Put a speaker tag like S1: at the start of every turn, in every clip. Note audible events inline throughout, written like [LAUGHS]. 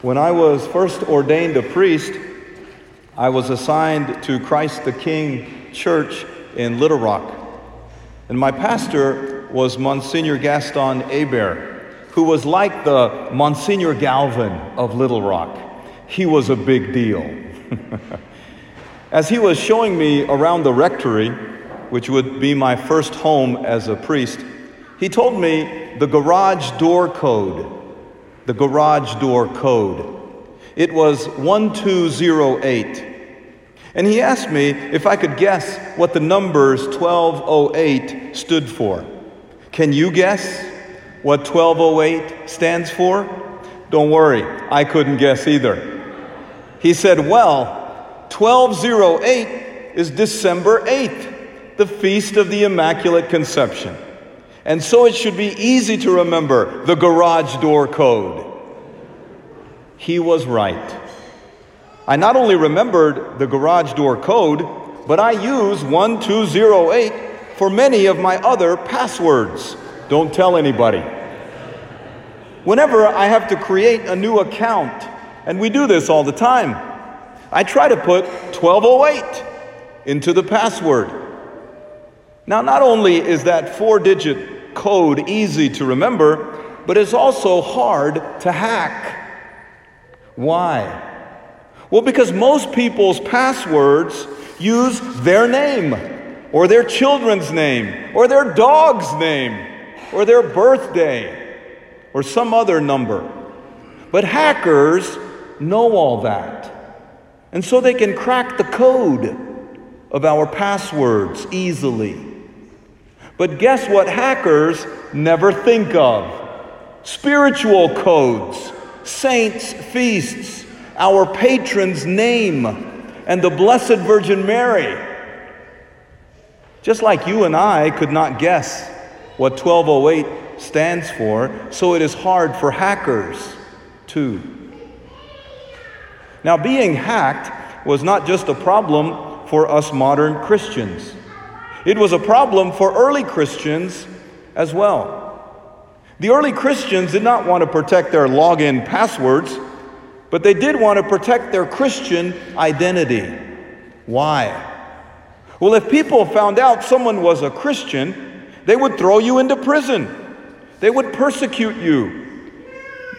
S1: When I was first ordained a priest, I was assigned to Christ the King Church in Little Rock. And my pastor was Monsignor Gaston Hebert, who was like the Monsignor Galvin of Little Rock. He was a big deal. [LAUGHS] as he was showing me around the rectory, which would be my first home as a priest, he told me the garage door code the garage door code. It was 1208. And he asked me if I could guess what the numbers 1208 stood for. Can you guess what 1208 stands for? Don't worry, I couldn't guess either. He said, Well, 1208 is December 8th, the feast of the Immaculate Conception. And so it should be easy to remember the garage door code. He was right. I not only remembered the garage door code, but I use 1208 for many of my other passwords. Don't tell anybody. Whenever I have to create a new account, and we do this all the time, I try to put 1208 into the password. Now, not only is that four digit code easy to remember, but it's also hard to hack. Why? Well, because most people's passwords use their name, or their children's name, or their dog's name, or their birthday, or some other number. But hackers know all that. And so they can crack the code of our passwords easily. But guess what hackers never think of? Spiritual codes, saints' feasts, our patron's name, and the Blessed Virgin Mary. Just like you and I could not guess what 1208 stands for, so it is hard for hackers too. Now, being hacked was not just a problem for us modern Christians. It was a problem for early Christians as well. The early Christians did not want to protect their login passwords, but they did want to protect their Christian identity. Why? Well, if people found out someone was a Christian, they would throw you into prison. They would persecute you.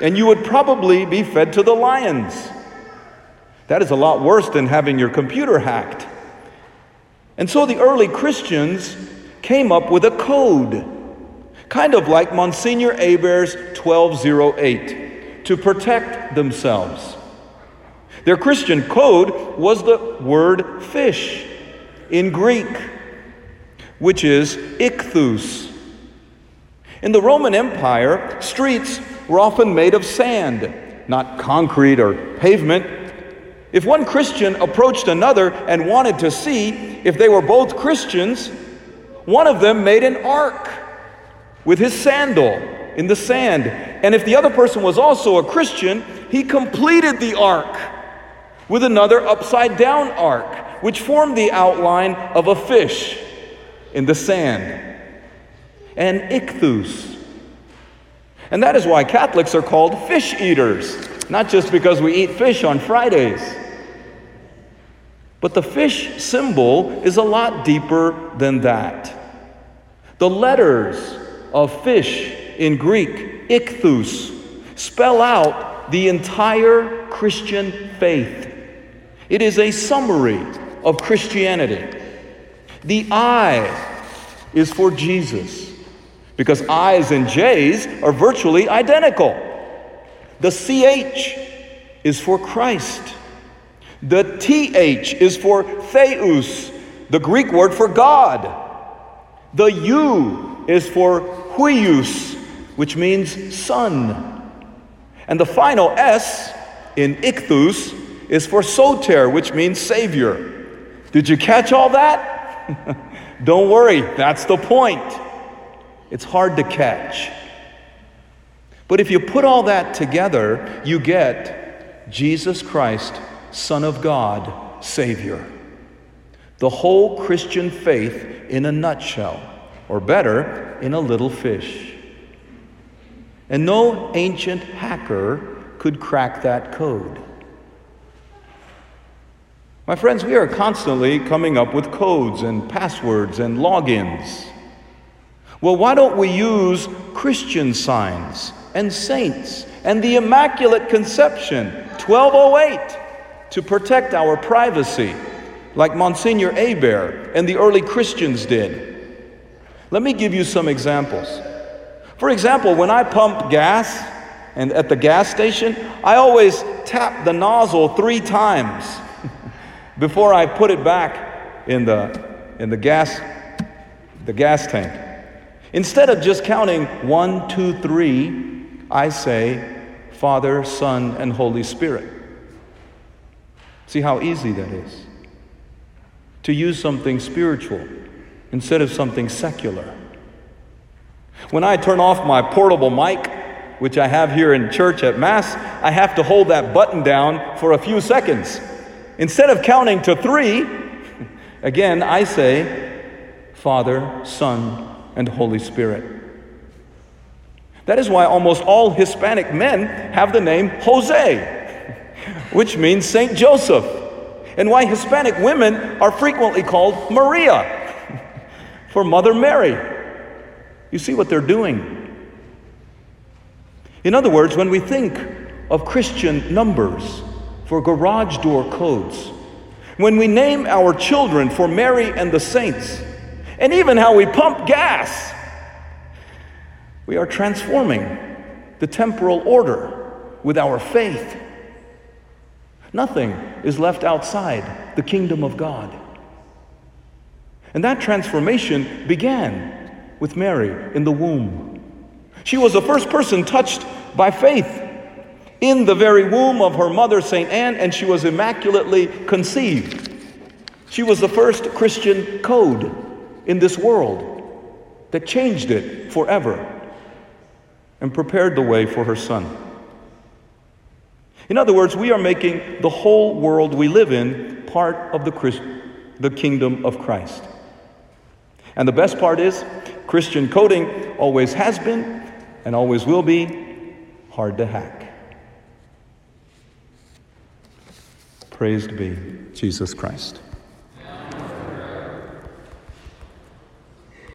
S1: And you would probably be fed to the lions. That is a lot worse than having your computer hacked. And so the early Christians came up with a code, kind of like Monsignor Hebert's 1208, to protect themselves. Their Christian code was the word fish in Greek, which is ichthus. In the Roman Empire, streets were often made of sand, not concrete or pavement, if one Christian approached another and wanted to see if they were both Christians, one of them made an arc with his sandal in the sand. And if the other person was also a Christian, he completed the arc with another upside down arc, which formed the outline of a fish in the sand. And ichthus. And that is why Catholics are called fish eaters, not just because we eat fish on Fridays. But the fish symbol is a lot deeper than that. The letters of fish in Greek, ichthus, spell out the entire Christian faith. It is a summary of Christianity. The I is for Jesus, because I's and J's are virtually identical. The CH is for Christ. The TH is for theus, the Greek word for God. The U is for huios, which means son. And the final S in ichthus is for soter, which means savior. Did you catch all that? [LAUGHS] Don't worry, that's the point. It's hard to catch. But if you put all that together, you get Jesus Christ Son of God, Savior. The whole Christian faith in a nutshell, or better, in a little fish. And no ancient hacker could crack that code. My friends, we are constantly coming up with codes and passwords and logins. Well, why don't we use Christian signs and saints and the Immaculate Conception 1208 to protect our privacy, like Monsignor Hebert and the early Christians did? Let me give you some examples. For example, when I pump gas and at the gas station, I always tap the nozzle three times [LAUGHS] before I put it back in the, in the gas the gas tank. Instead of just counting one, two, three, I say Father, Son, and Holy Spirit. See how easy that is? To use something spiritual instead of something secular. When I turn off my portable mic, which I have here in church at Mass, I have to hold that button down for a few seconds. Instead of counting to three, [LAUGHS] again, I say, Father, Son, and Holy Spirit. That is why almost all Hispanic men have the name Jose, which means Saint Joseph, and why Hispanic women are frequently called Maria for Mother Mary. You see what they're doing. In other words, when we think of Christian numbers for garage door codes, when we name our children for Mary and the saints, and even how we pump gas, we are transforming the temporal order with our faith. Nothing is left outside the kingdom of God. And that transformation began with Mary in the womb. She was the first person touched by faith in the very womb of her mother, St. Anne, and she was immaculately conceived. She was the first Christian code in this world that changed it forever and prepared the way for her son. In other words, we are making the whole world we live in part of the, Christ, the kingdom of Christ. And the best part is, Christian coding always has been and always will be hard to hack. Praised be Jesus Christ.